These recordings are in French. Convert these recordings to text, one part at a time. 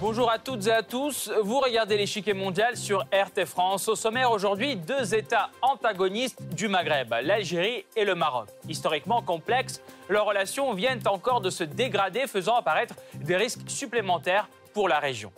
Bonjour à toutes et à tous. Vous regardez l'échiquier mondial sur RT France. Au sommaire aujourd'hui, deux États antagonistes du Maghreb, l'Algérie et le Maroc. Historiquement complexes, leurs relations viennent encore de se dégrader, faisant apparaître des risques supplémentaires pour la région.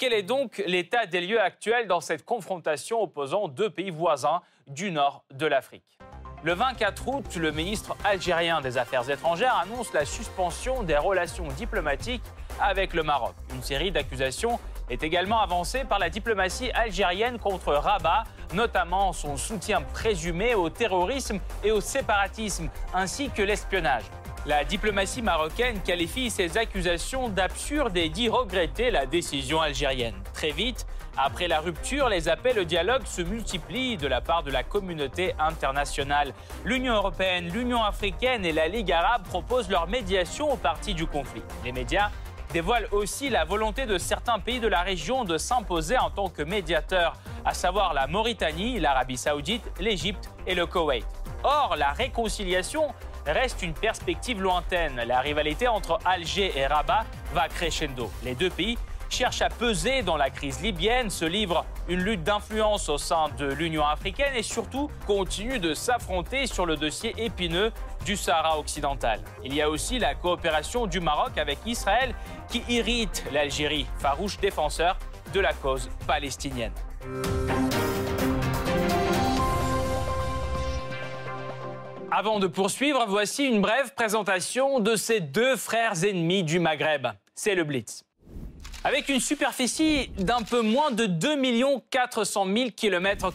Quel est donc l'état des lieux actuels dans cette confrontation opposant deux pays voisins du nord de l'Afrique? Le 24 août, le ministre algérien des Affaires étrangères annonce la suspension des relations diplomatiques avec le Maroc. Une série d'accusations est également avancée par la diplomatie algérienne contre Rabat, notamment son soutien présumé au terrorisme et au séparatisme, ainsi que l'espionnage. La diplomatie marocaine qualifie ces accusations d'absurdes et dit regretter la décision algérienne. Très vite, après la rupture, les appels au dialogue se multiplient de la part de la communauté internationale. L'Union européenne, l'Union africaine et la Ligue arabe proposent leur médiation aux parties du conflit. Les médias dévoilent aussi la volonté de certains pays de la région de s'imposer en tant que médiateurs, à savoir la Mauritanie, l'Arabie saoudite, l'Égypte et le Koweït. Or, la réconciliation reste une perspective lointaine. La rivalité entre Alger et Rabat va crescendo. Les deux pays cherchent à peser dans la crise libyenne, se livrent une lutte d'influence au sein de l'Union africaine et surtout continuent de s'affronter sur le dossier épineux du Sahara occidental. Il y a aussi la coopération du Maroc avec Israël qui irrite l'Algérie, farouche défenseur de la cause palestinienne. Avant de poursuivre, voici une brève présentation de ces deux frères ennemis du Maghreb. C'est le Blitz. Avec une superficie d'un peu moins de 2 400 000 km,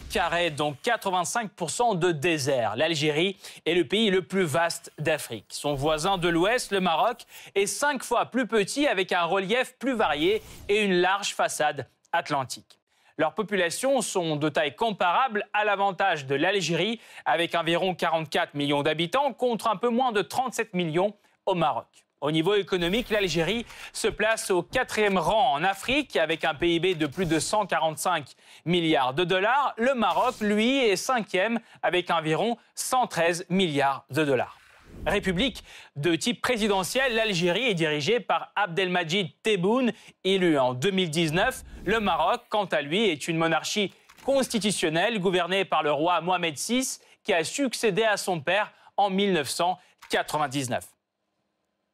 dont 85% de désert, l'Algérie est le pays le plus vaste d'Afrique. Son voisin de l'ouest, le Maroc, est cinq fois plus petit avec un relief plus varié et une large façade atlantique. Leurs populations sont de taille comparable à l'avantage de l'Algérie, avec environ 44 millions d'habitants contre un peu moins de 37 millions au Maroc. Au niveau économique, l'Algérie se place au quatrième rang en Afrique avec un PIB de plus de 145 milliards de dollars. Le Maroc, lui, est cinquième avec environ 113 milliards de dollars. République de type présidentiel, l'Algérie est dirigée par Abdelmajid Tebboune, élu en 2019. Le Maroc, quant à lui, est une monarchie constitutionnelle gouvernée par le roi Mohamed VI, qui a succédé à son père en 1999.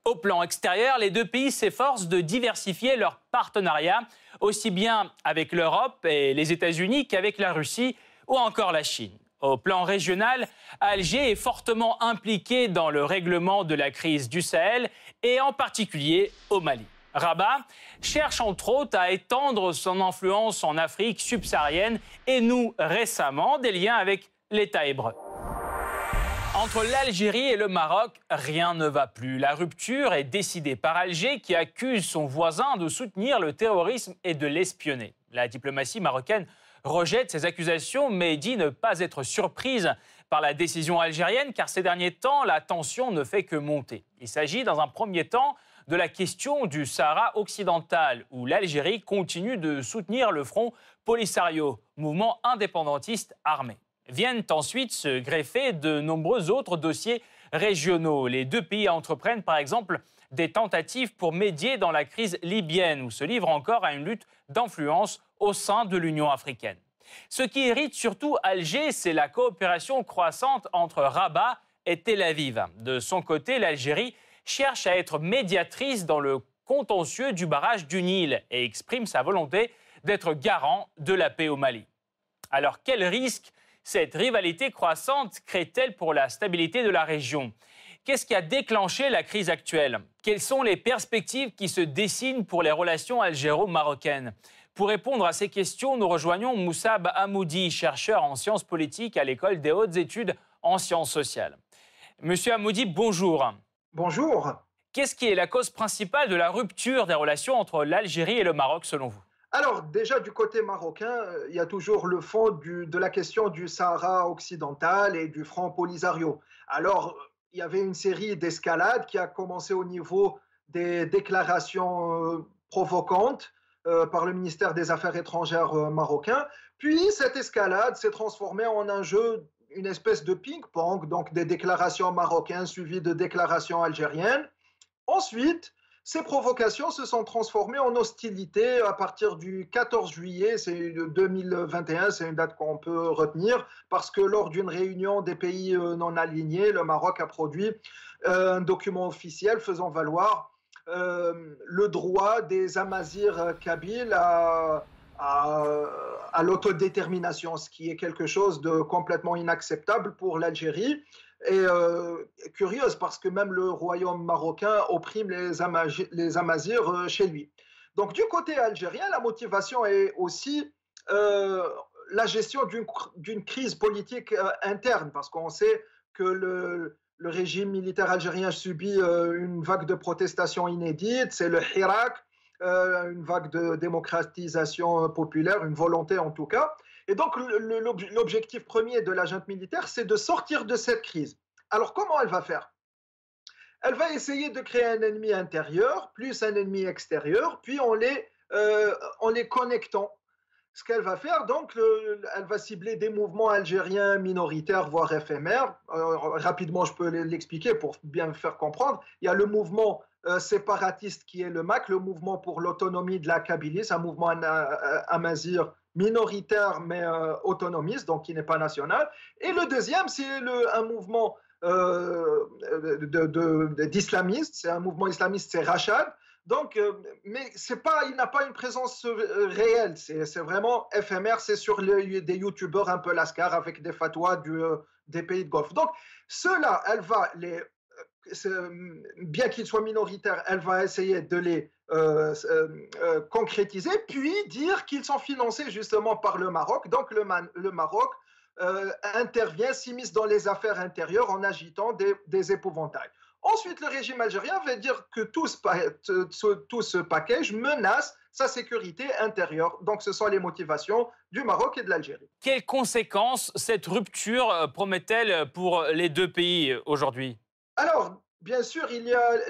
Au plan extérieur, les deux pays s'efforcent de diversifier leur partenariat, aussi bien avec l'Europe et les États-Unis qu'avec la Russie ou encore la Chine. Au plan régional, Alger est fortement impliqué dans le règlement de la crise du Sahel et en particulier au Mali. Rabat cherche entre autres à étendre son influence en Afrique subsaharienne et noue récemment des liens avec l'État hébreu. Entre l'Algérie et le Maroc, rien ne va plus. La rupture est décidée par Alger qui accuse son voisin de soutenir le terrorisme et de l'espionner. La diplomatie marocaine rejette ces accusations, mais dit ne pas être surprise par la décision algérienne, car ces derniers temps, la tension ne fait que monter. Il s'agit, dans un premier temps, de la question du Sahara occidental, où l'Algérie continue de soutenir le Front Polisario, mouvement indépendantiste armé. Viennent ensuite se greffer de nombreux autres dossiers régionaux. Les deux pays entreprennent par exemple des tentatives pour médier dans la crise libyenne, ou se livrent encore à une lutte d'influence au sein de l'Union africaine. Ce qui hérite surtout Alger, c'est la coopération croissante entre Rabat et Tel Aviv. De son côté, l'Algérie cherche à être médiatrice dans le contentieux du barrage du Nil et exprime sa volonté d'être garant de la paix au Mali. Alors quel risque cette rivalité croissante crée-t-elle pour la stabilité de la région? Qu'est-ce qui a déclenché la crise actuelle? Quelles sont les perspectives qui se dessinent pour les relations algéro-marocaines? Pour répondre à ces questions, nous rejoignons Moussab Hamoudi, chercheur en sciences politiques à l'école des hautes études en sciences sociales. Monsieur Hamoudi, bonjour. Bonjour. Qu'est-ce qui est la cause principale de la rupture des relations entre l'Algérie et le Maroc selon vous? Alors déjà du côté marocain, euh, il y a toujours le fond de la question du Sahara occidental et du front Polisario. Alors il y avait une série d'escalades qui a commencé au niveau des déclarations euh, provocantes euh, par le ministère des Affaires étrangères marocain. Puis cette escalade s'est transformée en un jeu, une espèce de ping-pong, donc des déclarations marocaines suivies de déclarations algériennes. Ensuite, ces provocations se sont transformées en hostilités à partir du 14 juillet, c'est 2021, c'est une date qu'on peut retenir, parce que lors d'une réunion des pays euh, non alignés, le Maroc a produit euh, un document officiel faisant valoir euh, le droit des Amazirs kabyles à, l'autodétermination, ce qui est quelque chose de complètement inacceptable pour l'Algérie est euh, curieuse parce que même le royaume marocain opprime les, les Amazirs euh, chez lui. Donc du côté algérien, la motivation est aussi euh, la gestion d'une crise politique interne parce qu'on sait que le, le, régime militaire algérien subit une vague de protestation inédite, c'est le Hirak, une vague de démocratisation populaire, une volonté en tout cas. Et donc, l'objectif premier de la junte militaire, c'est de sortir de cette crise. Alors, comment elle va faire? Elle va essayer de créer un ennemi intérieur, plus un ennemi extérieur, puis les, euh, en les connectant. Ce qu'elle va faire, donc, elle va cibler des mouvements algériens minoritaires, voire éphémères. Euh, rapidement, je peux l'expliquer pour bien faire comprendre. Il y a le mouvement euh, séparatiste qui est le MAC, le mouvement pour l'autonomie de la Kabylie, c'est un mouvement amazir minoritaire mais euh, autonomiste, donc qui n'est pas national. Et le deuxième, c'est un mouvement euh, d'islamistes, c'est un mouvement islamiste, c'est Rachad. Donc, euh, mais c'est pas, il n'a pas une présence réelle, c'est vraiment éphémère, c'est sur des youtubeurs un peu lascar avec des fatwas du, des pays de Golfe. Donc, ceux-là, elle va les bien qu'ils soient minoritaires, elle va essayer de les euh, euh, euh, concrétiser, puis dire qu'ils sont financés justement par le Maroc. Donc le, le Maroc intervient, s'immisce dans les affaires intérieures en agitant des, des, épouvantails. Ensuite, le régime algérien va dire que tout ce, tout ce package menace sa sécurité intérieure. Donc ce sont les motivations du Maroc et de l'Algérie. Quelles conséquences cette rupture promet-elle pour les deux pays aujourd'hui? Alors, bien sûr,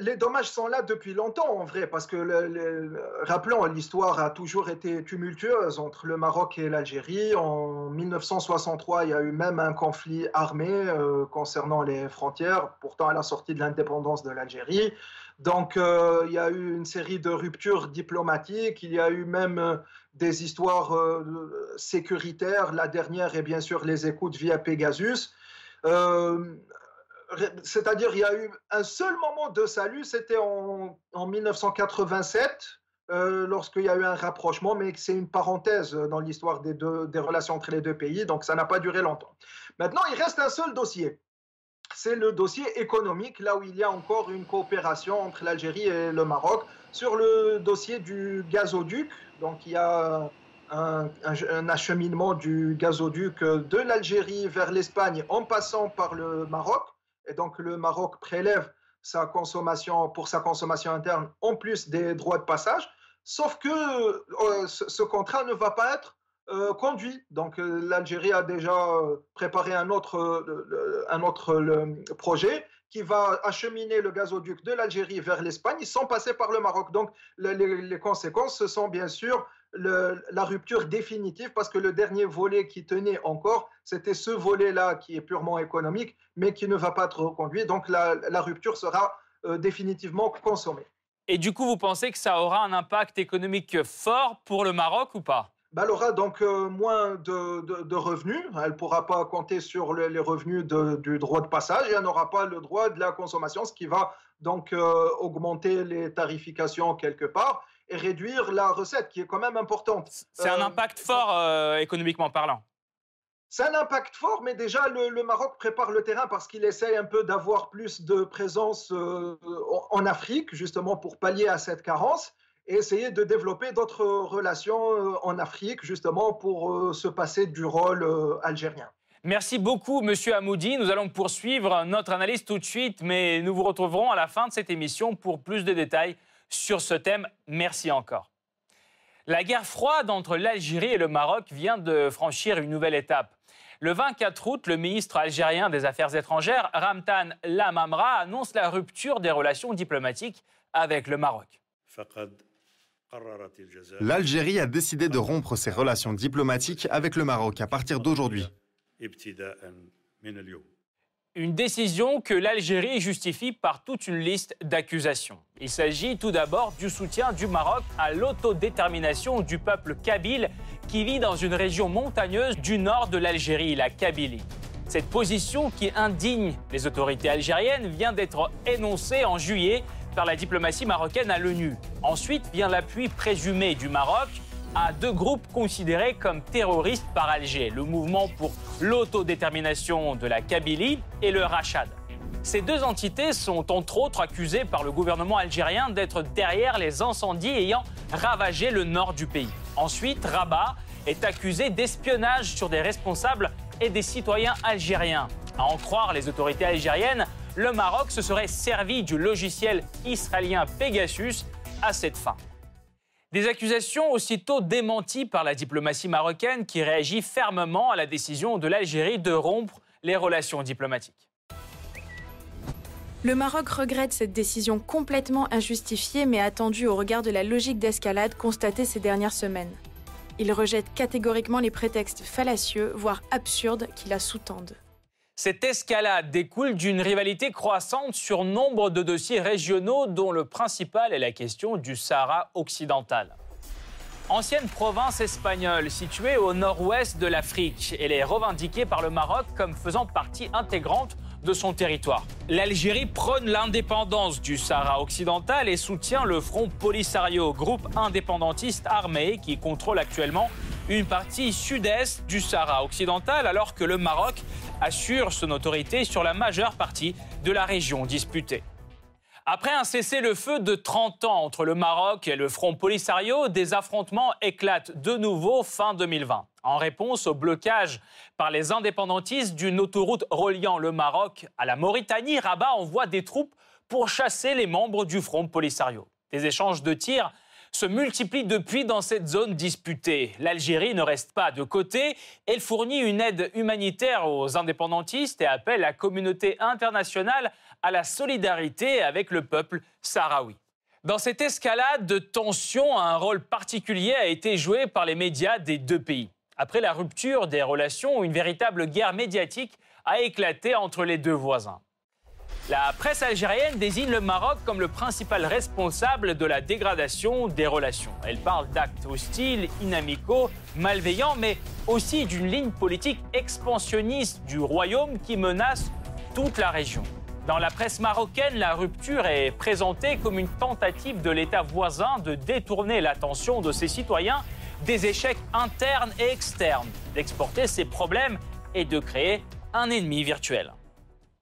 les dommages sont là depuis longtemps en vrai, parce que, rappelons, l'histoire a toujours été tumultueuse entre le Maroc et l'Algérie. En 1963, il y a eu même un conflit armé euh, concernant les frontières, pourtant à la sortie de l'indépendance de l'Algérie. Donc, euh, il y a eu une série de ruptures diplomatiques, il y a eu même euh, des histoires sécuritaires. La dernière est bien sûr les écoutes via Pegasus c'est-à-dire il y a eu un seul moment de salut, c'était en, 1987, euh, lorsqu'il y a eu un rapprochement, mais c'est une parenthèse dans l'histoire des, des relations entre les deux pays, donc ça n'a pas duré longtemps. Maintenant, il reste un seul dossier. C'est le dossier économique, là où il y a encore une coopération entre l'Algérie et le Maroc sur le dossier du gazoduc. Donc il y a un, un acheminement du gazoduc de l'Algérie vers l'Espagne en passant par le Maroc et donc le Maroc prélève sa consommation pour sa consommation interne en plus des droits de passage, sauf que euh, ce, contrat ne va pas être euh, conduit. Donc euh, l'Algérie a déjà préparé un autre, un autre projet qui va acheminer le gazoduc de l'Algérie vers l'Espagne sans passer par le Maroc. Donc les, conséquences, ce sont bien sûr la rupture définitive parce que le dernier volet qui tenait encore, c'était ce volet-là qui est purement économique, mais qui ne va pas être reconduit. Donc la, rupture sera euh, définitivement consommée. Et du coup, vous pensez que ça aura un impact économique fort pour le Maroc ou pas? Bah, elle aura donc euh, moins de, revenus. Elle ne pourra pas compter sur les revenus du droit de passage et elle n'aura pas le droit de la consommation, ce qui va donc euh, augmenter les tarifications quelque part et réduire la recette qui est quand même importante. C'est un euh, impact fort économiquement parlant. C'est un impact fort, mais déjà le, Maroc prépare le terrain parce qu'il essaye un peu d'avoir plus de présence en Afrique, justement pour pallier à cette carence, et essayer de développer d'autres relations en Afrique, justement pour se passer du rôle algérien. Merci beaucoup, Monsieur Hamoudi. Nous allons poursuivre notre analyse tout de suite, mais nous vous retrouverons à la fin de cette émission pour plus de détails sur ce thème. Merci encore. La guerre froide entre l'Algérie et le Maroc vient de franchir une nouvelle étape. Le 24 août, le ministre algérien des Affaires étrangères, Ramtan Lamamra, annonce la rupture des relations diplomatiques avec le Maroc. L'Algérie a décidé de rompre ses relations diplomatiques avec le Maroc à partir d'aujourd'hui. Une décision que l'Algérie justifie par toute une liste d'accusations. Il s'agit tout d'abord du soutien du Maroc à l'autodétermination du peuple kabyle qui vit dans une région montagneuse du nord de l'Algérie, la Kabylie. Cette position qui indigne les autorités algériennes vient d'être énoncée en juillet par la diplomatie marocaine à l'ONU. Ensuite vient l'appui présumé du Maroc à deux groupes considérés comme terroristes par Alger, le mouvement pour l'autodétermination de la Kabylie et le Rachad. Ces deux entités sont entre autres accusées par le gouvernement algérien d'être derrière les incendies ayant ravagé le nord du pays. Ensuite, Rabat est accusé d'espionnage sur des responsables et des citoyens algériens. À en croire les autorités algériennes, le Maroc se serait servi du logiciel israélien Pegasus à cette fin. Des accusations aussitôt démenties par la diplomatie marocaine qui réagit fermement à la décision de l'Algérie de rompre les relations diplomatiques. Le Maroc regrette cette décision complètement injustifiée mais attendue au regard de la logique d'escalade constatée ces dernières semaines. Il rejette catégoriquement les prétextes fallacieux, voire absurdes, qui la sous-tendent. Cette escalade découle d'une rivalité croissante sur nombre de dossiers régionaux dont le principal est la question du Sahara occidental. Ancienne province espagnole située au nord-ouest de l'Afrique, elle est revendiquée par le Maroc comme faisant partie intégrante de son territoire. L'Algérie prône l'indépendance du Sahara occidental et soutient le Front Polisario, groupe indépendantiste armé qui contrôle actuellement une partie sud-est du Sahara occidental, alors que le Maroc assure son autorité sur la majeure partie de la région disputée. Après un cessez-le-feu de 30 ans entre le Maroc et le Front Polisario, des affrontements éclatent de nouveau fin 2020. En réponse au blocage par les indépendantistes d'une autoroute reliant le Maroc à la Mauritanie, Rabat envoie des troupes pour chasser les membres du Front Polisario. Des échanges de tirs se multiplient depuis dans cette zone disputée. L'Algérie ne reste pas de côté. Elle fournit une aide humanitaire aux indépendantistes et appelle la communauté internationale à la solidarité avec le peuple sahraoui. Dans cette escalade de tensions, un rôle particulier a été joué par les médias des deux pays. Après la rupture des relations, une véritable guerre médiatique a éclaté entre les deux voisins. La presse algérienne désigne le Maroc comme le principal responsable de la dégradation des relations. Elle parle d'actes hostiles, inamicaux, malveillants, mais aussi d'une ligne politique expansionniste du royaume qui menace toute la région. Dans la presse marocaine, la rupture est présentée comme une tentative de l'État voisin de détourner l'attention de ses citoyens des échecs internes et externes, d'exporter ses problèmes et de créer un ennemi virtuel.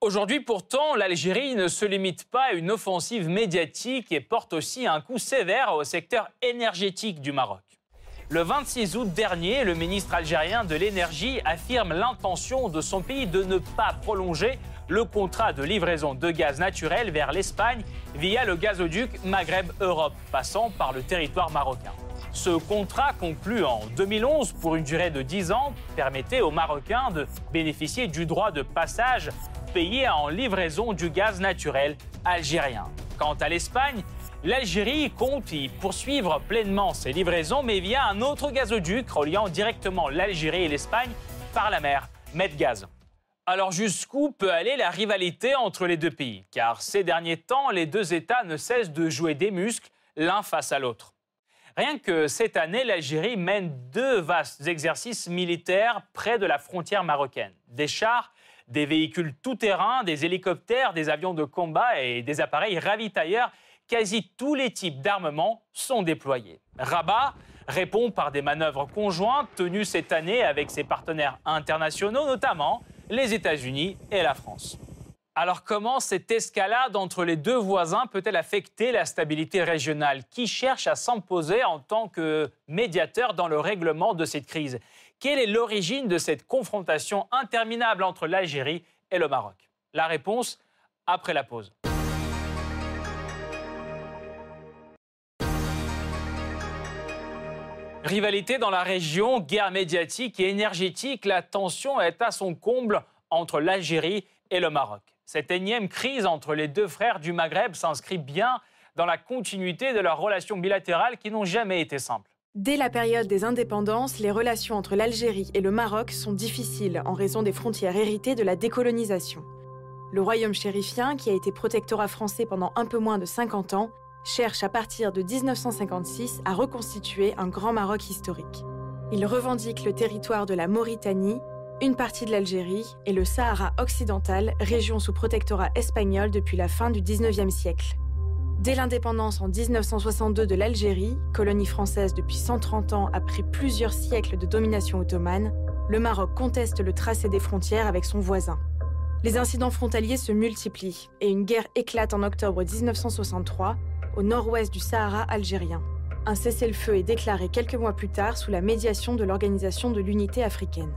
Aujourd'hui, pourtant, l'Algérie ne se limite pas à une offensive médiatique et porte aussi un coup sévère au secteur énergétique du Maroc. Le 26 août dernier, le ministre algérien de l'énergie affirme l'intention de son pays de ne pas prolonger le contrat de livraison de gaz naturel vers l'Espagne via le gazoduc Maghreb-Europe, passant par le territoire marocain. Ce contrat, conclu en 2011 pour une durée de 10 ans, permettait aux Marocains de bénéficier du droit de passage payé en livraison du gaz naturel algérien. Quant à l'Espagne, l'Algérie compte y poursuivre pleinement ses livraisons, mais via un autre gazoduc reliant directement l'Algérie et l'Espagne par la mer, Medgaz. Alors jusqu'où peut aller la rivalité entre les deux pays? Car ces derniers temps, les deux États ne cessent de jouer des muscles l'un face à l'autre. Rien que cette année, l'Algérie mène deux vastes exercices militaires près de la frontière marocaine. Des chars des véhicules tout-terrain, des hélicoptères, des avions de combat et des appareils ravitailleurs. Quasi tous les types d'armements sont déployés. Rabat répond par des manœuvres conjointes tenues cette année avec ses partenaires internationaux, notamment les États-Unis et la France. Alors comment cette escalade entre les deux voisins peut-elle affecter la stabilité régionale? Qui cherche à s'imposer en tant que médiateur dans le règlement de cette crise? Quelle est l'origine de cette confrontation interminable entre l'Algérie et le Maroc? La réponse après la pause. Rivalité dans la région, guerre médiatique et énergétique, la tension est à son comble entre l'Algérie et le Maroc. Cette énième crise entre les deux frères du Maghreb s'inscrit bien dans la continuité de leurs relations bilatérales qui n'ont jamais été simples. Dès la période des indépendances, les relations entre l'Algérie et le Maroc sont difficiles en raison des frontières héritées de la décolonisation. Le royaume chérifien, qui a été protectorat français pendant un peu moins de 50 ans, cherche à partir de 1956 à reconstituer un grand Maroc historique. Il revendique le territoire de la Mauritanie, une partie de l'Algérie et le Sahara occidental, région sous protectorat espagnol depuis la fin du 19e siècle. Dès l'indépendance en 1962 de l'Algérie, colonie française depuis 130 ans après plusieurs siècles de domination ottomane, le Maroc conteste le tracé des frontières avec son voisin. Les incidents frontaliers se multiplient et une guerre éclate en octobre 1963 au nord-ouest du Sahara algérien. Un cessez-le-feu est déclaré quelques mois plus tard sous la médiation de l'Organisation de l'Unité africaine.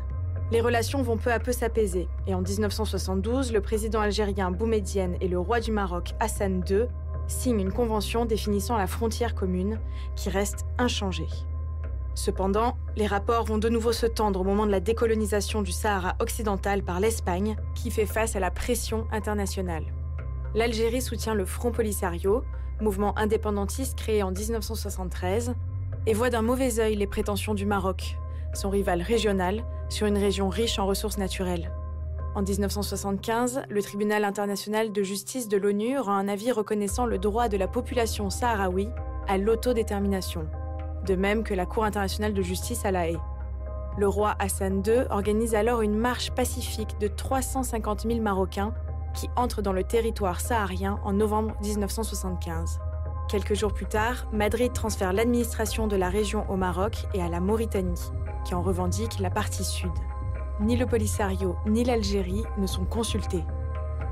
Les relations vont peu à peu s'apaiser et en 1972, le président algérien Boumedienne et le roi du Maroc Hassan II signe une convention définissant la frontière commune qui reste inchangée. Cependant, les rapports vont de nouveau se tendre au moment de la décolonisation du Sahara occidental par l'Espagne, qui fait face à la pression internationale. L'Algérie soutient le Front Polisario, mouvement indépendantiste créé en 1973, et voit d'un mauvais œil les prétentions du Maroc, son rival régional, sur une région riche en ressources naturelles. En 1975, le Tribunal international de justice de l'ONU rend un avis reconnaissant le droit de la population sahraoui à l'autodétermination, de même que la Cour internationale de justice à La Haye. Le roi Hassan II organise alors une marche pacifique de 350 000 Marocains qui entrent dans le territoire saharien en novembre 1975. Quelques jours plus tard, Madrid transfère l'administration de la région au Maroc et à la Mauritanie, qui en revendique la partie sud ni le Polisario ni l'Algérie ne sont consultés.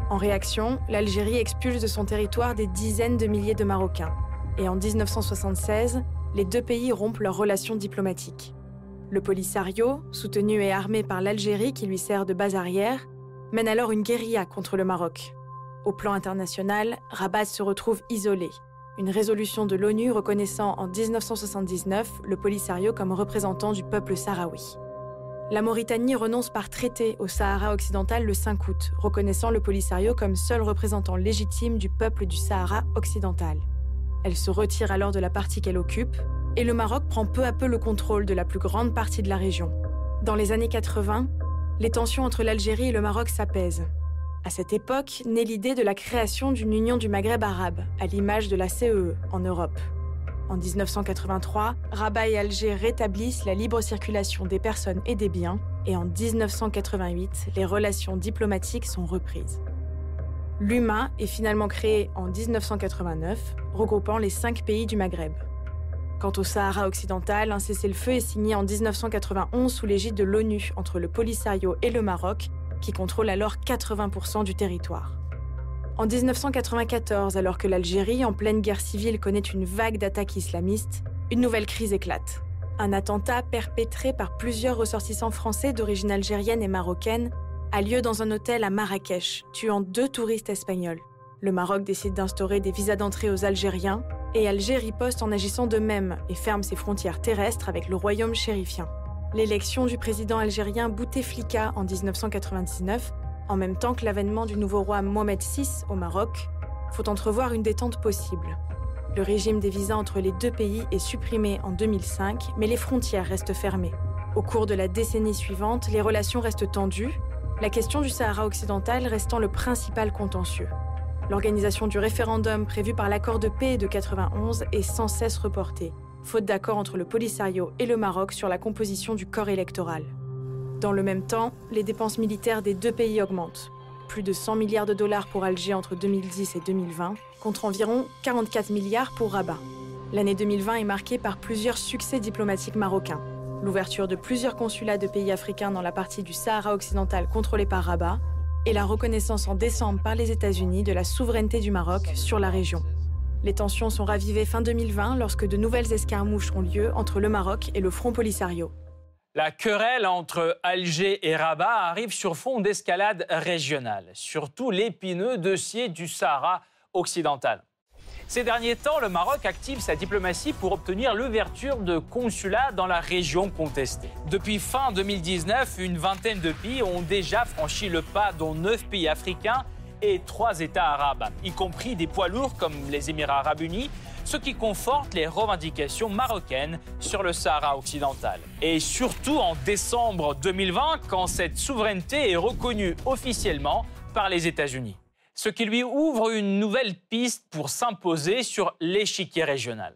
En réaction, l'Algérie expulse de son territoire des dizaines de milliers de Marocains. Et en 1976, les deux pays rompent leurs relations diplomatiques. Le Polisario, soutenu et armé par l'Algérie qui lui sert de base arrière, mène alors une guérilla contre le Maroc. Au plan international, Rabat se retrouve isolé. Une résolution de l'ONU reconnaissant en 1979 le Polisario comme représentant du peuple sahraoui. La Mauritanie renonce par traité au Sahara occidental le 5 août, reconnaissant le Polisario comme seul représentant légitime du peuple du Sahara occidental. Elle se retire alors de la partie qu'elle occupe, et le Maroc prend peu à peu le contrôle de la plus grande partie de la région. Dans les années 80, les tensions entre l'Algérie et le Maroc s'apaisent. À cette époque naît l'idée de la création d'une union du Maghreb arabe, à l'image de la CEE e en Europe. En 1983, Rabat et Alger rétablissent la libre circulation des personnes et des biens, et en 1988, les relations diplomatiques sont reprises. L'UMA est finalement créé en 1989, regroupant les cinq pays du Maghreb. Quant au Sahara occidental, un cessez-le-feu est signé en 1991 sous l'égide de l'ONU entre le Polisario et le Maroc, qui contrôle alors 80% du territoire. En 1994, alors que l'Algérie, en pleine guerre civile, connaît une vague d'attaques islamistes, une nouvelle crise éclate. Un attentat perpétré par plusieurs ressortissants français d'origine algérienne et marocaine a lieu dans un hôtel à Marrakech, tuant deux touristes espagnols. Le Maroc décide d'instaurer des visas d'entrée aux Algériens et Alger riposte en agissant de même et ferme ses frontières terrestres avec le royaume chérifien. L'élection du président algérien Bouteflika en 1999 en même temps que l'avènement du nouveau roi Mohamed VI au Maroc, faut entrevoir une détente possible. Le régime des visas entre les deux pays est supprimé en 2005, mais les frontières restent fermées. Au cours de la décennie suivante, les relations restent tendues, la question du Sahara occidental restant le principal contentieux. L'organisation du référendum prévu par l'accord de paix de 91 est sans cesse reportée, faute d'accord entre le Polisario et le Maroc sur la composition du corps électoral. Dans le même temps, les dépenses militaires des deux pays augmentent. Plus de 100 milliards de dollars pour Alger entre 2010 et 2020, contre environ 44 milliards pour Rabat. L'année 2020 est marquée par plusieurs succès diplomatiques marocains. L'ouverture de plusieurs consulats de pays africains dans la partie du Sahara occidental contrôlée par Rabat, et la reconnaissance en décembre par les États-Unis de la souveraineté du Maroc sur la région. Les tensions sont ravivées fin 2020 lorsque de nouvelles escarmouches ont lieu entre le Maroc et le Front Polisario. La querelle entre Alger et Rabat arrive sur fond d'escalade régionale, surtout l'épineux dossier du Sahara occidental. Ces derniers temps, le Maroc active sa diplomatie pour obtenir l'ouverture de consulats dans la région contestée. Depuis fin 2019, une vingtaine de pays ont déjà franchi le pas, dont neuf pays africains, et trois États arabes, y compris des poids lourds comme les Émirats arabes unis, ce qui conforte les revendications marocaines sur le Sahara occidental. Et surtout en décembre 2020, quand cette souveraineté est reconnue officiellement par les États-Unis. Ce qui lui ouvre une nouvelle piste pour s'imposer sur l'échiquier régional.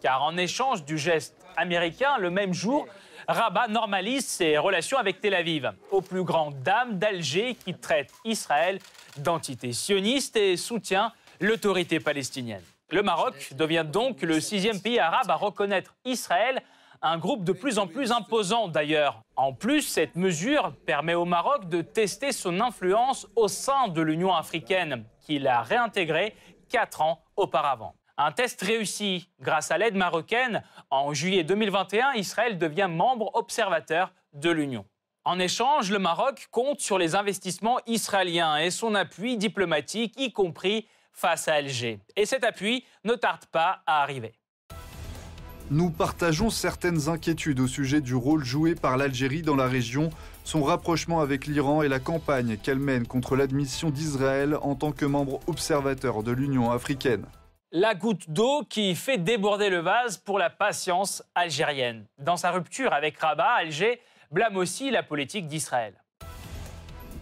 Car en échange du geste américain, le même jour, Rabat normalise ses relations avec Tel Aviv, aux plus grandes dames d'Alger qui traite Israël d'entité sioniste et soutient l'autorité palestinienne. Le Maroc devient donc le sixième pays arabe à reconnaître Israël, un groupe de plus en plus imposant d'ailleurs. En plus, cette mesure permet au Maroc de tester son influence au sein de l'Union africaine, qu'il a réintégrée quatre ans auparavant. Un test réussi grâce à l'aide marocaine. En juillet 2021, Israël devient membre observateur de l'Union. En échange, le Maroc compte sur les investissements israéliens et son appui diplomatique, y compris face à Alger. Et cet appui ne tarde pas à arriver. Nous partageons certaines inquiétudes au sujet du rôle joué par l'Algérie dans la région, son rapprochement avec l'Iran et la campagne qu'elle mène contre l'admission d'Israël en tant que membre observateur de l'Union africaine la goutte d'eau qui fait déborder le vase pour la patience algérienne. Dans sa rupture avec Rabat, Alger blâme aussi la politique d'Israël.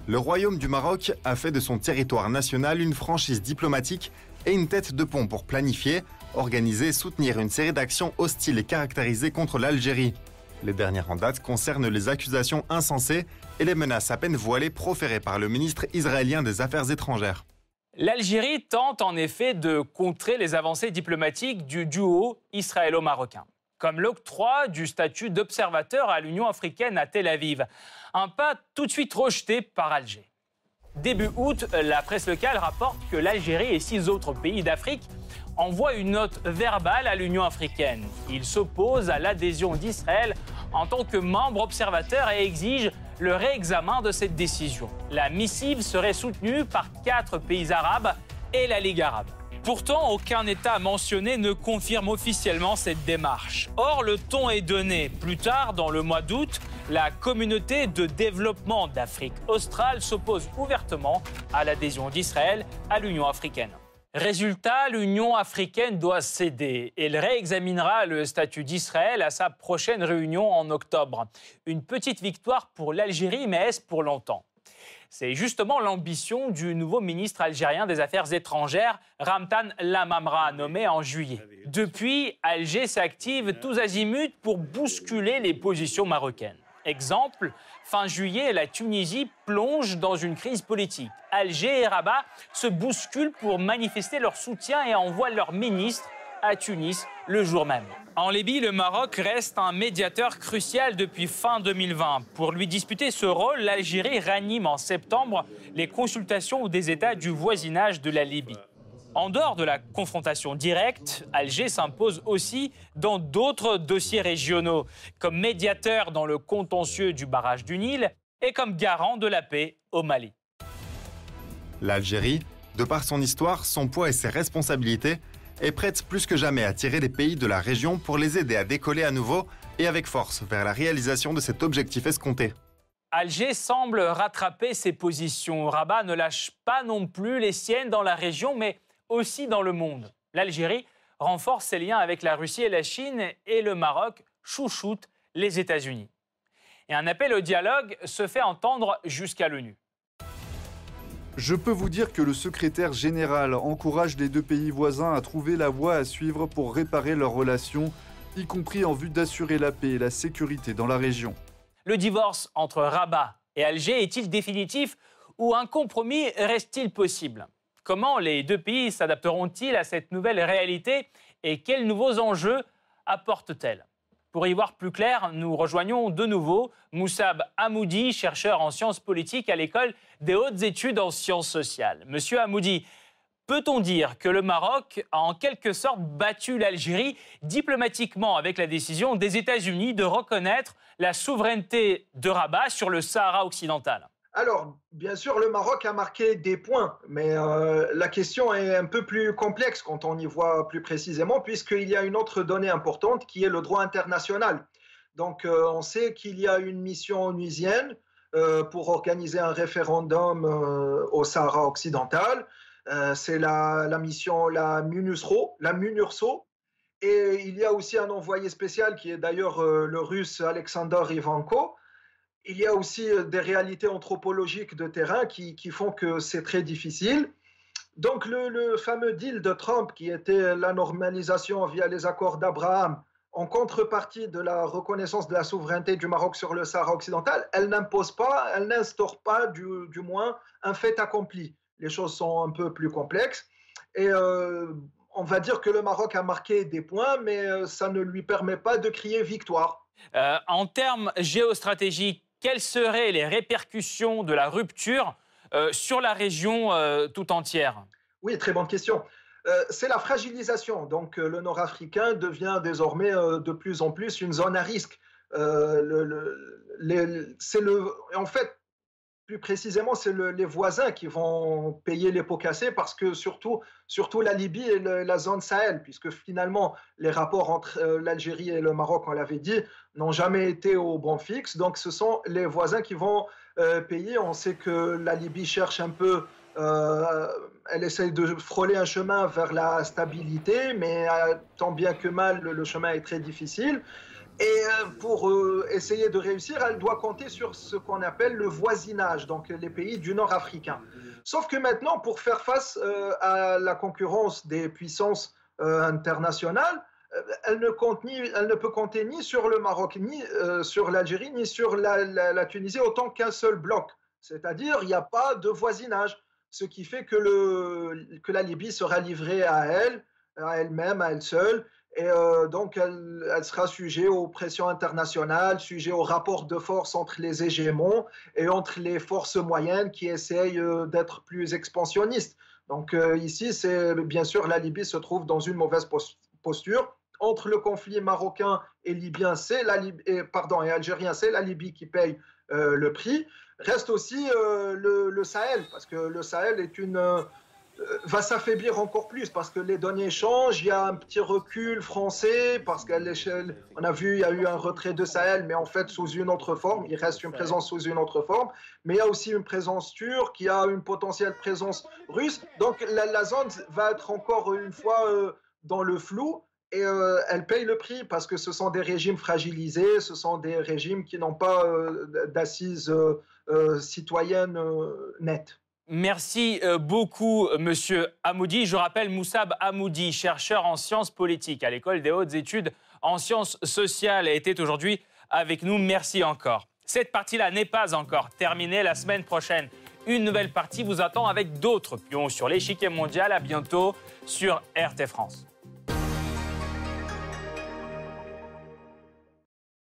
Le Royaume du Maroc a fait de son territoire national une franchise diplomatique et une tête de pont pour planifier, organiser et soutenir une série d'actions hostiles et caractérisées contre l'Algérie. Les dernières en date concernent les accusations insensées et les menaces à peine voilées proférées par le ministre israélien des Affaires étrangères. L'Algérie tente en effet de contrer les avancées diplomatiques du duo israélo-marocain, comme l'octroi du statut d'observateur à l'Union africaine à Tel Aviv, un pas tout de suite rejeté par Alger. Début août, la presse locale rapporte que l'Algérie et six autres pays d'Afrique envoient une note verbale à l'Union africaine. Ils s'opposent à l'adhésion d'Israël en tant que membre observateur et exigent le réexamen de cette décision. La missive serait soutenue par quatre pays arabes et la Ligue arabe. Pourtant, aucun État mentionné ne confirme officiellement cette démarche. Or, le ton est donné. Plus tard, dans le mois d'août, la communauté de développement d'Afrique australe s'oppose ouvertement à l'adhésion d'Israël à l'Union africaine. Résultat, l'Union africaine doit céder. Elle réexaminera le statut d'Israël à sa prochaine réunion en octobre. Une petite victoire pour l'Algérie, mais est-ce pour longtemps? C'est justement l'ambition du nouveau ministre algérien des Affaires étrangères, Ramtan Lamamra, nommé en juillet. Depuis, Alger s'active tous azimuts pour bousculer les positions marocaines. Exemple, fin juillet, la Tunisie plonge dans une crise politique. Alger et Rabat se bousculent pour manifester leur soutien et envoient leur ministre à Tunis le jour même. En Libye, le Maroc reste un médiateur crucial depuis fin 2020. Pour lui disputer ce rôle, l'Algérie ranime en septembre les consultations des États du voisinage de la Libye. En dehors de la confrontation directe, Alger s'impose aussi dans d'autres dossiers régionaux, comme médiateur dans le contentieux du barrage du Nil et comme garant de la paix au Mali. L'Algérie, de par son histoire, son poids et ses responsabilités, est prête plus que jamais à tirer les pays de la région pour les aider à décoller à nouveau et avec force vers la réalisation de cet objectif escompté. Alger semble rattraper ses positions. Rabat ne lâche pas non plus les siennes dans la région, mais aussi dans le monde. L'Algérie renforce ses liens avec la Russie et la Chine et le Maroc chouchoute les États-Unis. Et un appel au dialogue se fait entendre jusqu'à l'ONU. Je peux vous dire que le secrétaire général encourage les deux pays voisins à trouver la voie à suivre pour réparer leurs relations, y compris en vue d'assurer la paix et la sécurité dans la région. Le divorce entre Rabat et Alger est-il définitif ou un compromis reste-t-il possible? Comment les deux pays s'adapteront-ils à cette nouvelle réalité et quels nouveaux enjeux apportent-elles? Pour y voir plus clair, nous rejoignons de nouveau Moussab Hamoudi, chercheur en sciences politiques à l'école des hautes études en sciences sociales. Monsieur Hamoudi, peut-on dire que le Maroc a en quelque sorte battu l'Algérie diplomatiquement avec la décision des États-Unis de reconnaître la souveraineté de Rabat sur le Sahara occidental? Alors, bien sûr, le Maroc a marqué des points, mais euh, la question est un peu plus complexe quand on y voit plus précisément, puisqu'il y a une autre donnée importante qui est le droit international. Donc, euh, on sait qu'il y a une mission onusienne pour organiser un référendum au Sahara occidental. C'est la, la, mission, la MINUSRO, la MINURSO, et il y a aussi un envoyé spécial qui est d'ailleurs le russe Alexander Ivanko. Il y a aussi des réalités anthropologiques de terrain qui, font que c'est très difficile. Donc le, fameux deal de Trump, qui était la normalisation via les accords d'Abraham, en contrepartie de la reconnaissance de la souveraineté du Maroc sur le Sahara occidental, elle n'impose pas, elle n'instaure pas du, moins un fait accompli. Les choses sont un peu plus complexes. Et euh, on va dire que le Maroc a marqué des points, mais euh, ça ne lui permet pas de crier victoire. Euh, en termes géostratégiques, quelles seraient les répercussions de la rupture euh, sur la région euh, tout entière? Oui, très bonne question. Euh, c'est la fragilisation. Donc, le Nord-Africain devient désormais de plus en plus une zone à risque. le, en fait, plus précisément, c'est les voisins qui vont payer les pots cassés parce que surtout, surtout la Libye et la zone Sahel, puisque finalement, les rapports entre l'Algérie et le Maroc, on l'avait dit, n'ont jamais été au bon fixe. Donc, ce sont les voisins qui vont euh, payer. On sait que la Libye cherche un peu, euh, elle essaye de frôler un chemin vers la stabilité, mais euh, tant bien que mal, le, chemin est très difficile. Et pour essayer de réussir, elle doit compter sur ce qu'on appelle le voisinage, donc les pays du nord africain. Sauf que maintenant, pour faire face à la concurrence des puissances internationales, elle ne, compte ni, elle ne peut compter ni sur le Maroc, ni euh, sur l'Algérie, ni sur la, Tunisie autant qu'un seul bloc. C'est-à-dire, il n'y a pas de voisinage, ce qui fait que, que la Libye sera livrée à elle, à elle-même, à elle seule, et euh, donc elle, sera sujet aux pressions internationales, sujet aux rapports de force entre les hégémons et entre les forces moyennes qui essayent euh, d'être plus expansionnistes. Donc ici, c'est bien sûr la Libye se trouve dans une mauvaise posture entre le conflit marocain et libyen, c'est la pardon, et algérien, c'est la Libye qui paye euh, le prix. Reste aussi euh, le, Sahel, parce que le Sahel est une, euh, va s'affaiblir encore plus, parce que les données changent. Il y a un petit recul français, parce qu'à l'échelle, on a vu, il y a eu un retrait de Sahel, mais en fait sous une autre forme. Il reste une présence sous une autre forme. Mais il y a aussi une présence turque, il y a une potentielle présence russe. Donc la, zone va être encore une fois dans le flou et euh, elle paye le prix parce que ce sont des régimes fragilisés, ce sont des régimes qui n'ont pas euh, d'assises euh, citoyennes nettes. Merci beaucoup, Monsieur Hamoudi. Je rappelle Moussab Hamoudi, chercheur en sciences politiques à l'École des hautes études en sciences sociales, était aujourd'hui avec nous. Merci encore. Cette partie-là n'est pas encore terminée. La semaine prochaine, une nouvelle partie vous attend avec d'autres pions sur l'échiquier mondial. À bientôt sur RT France.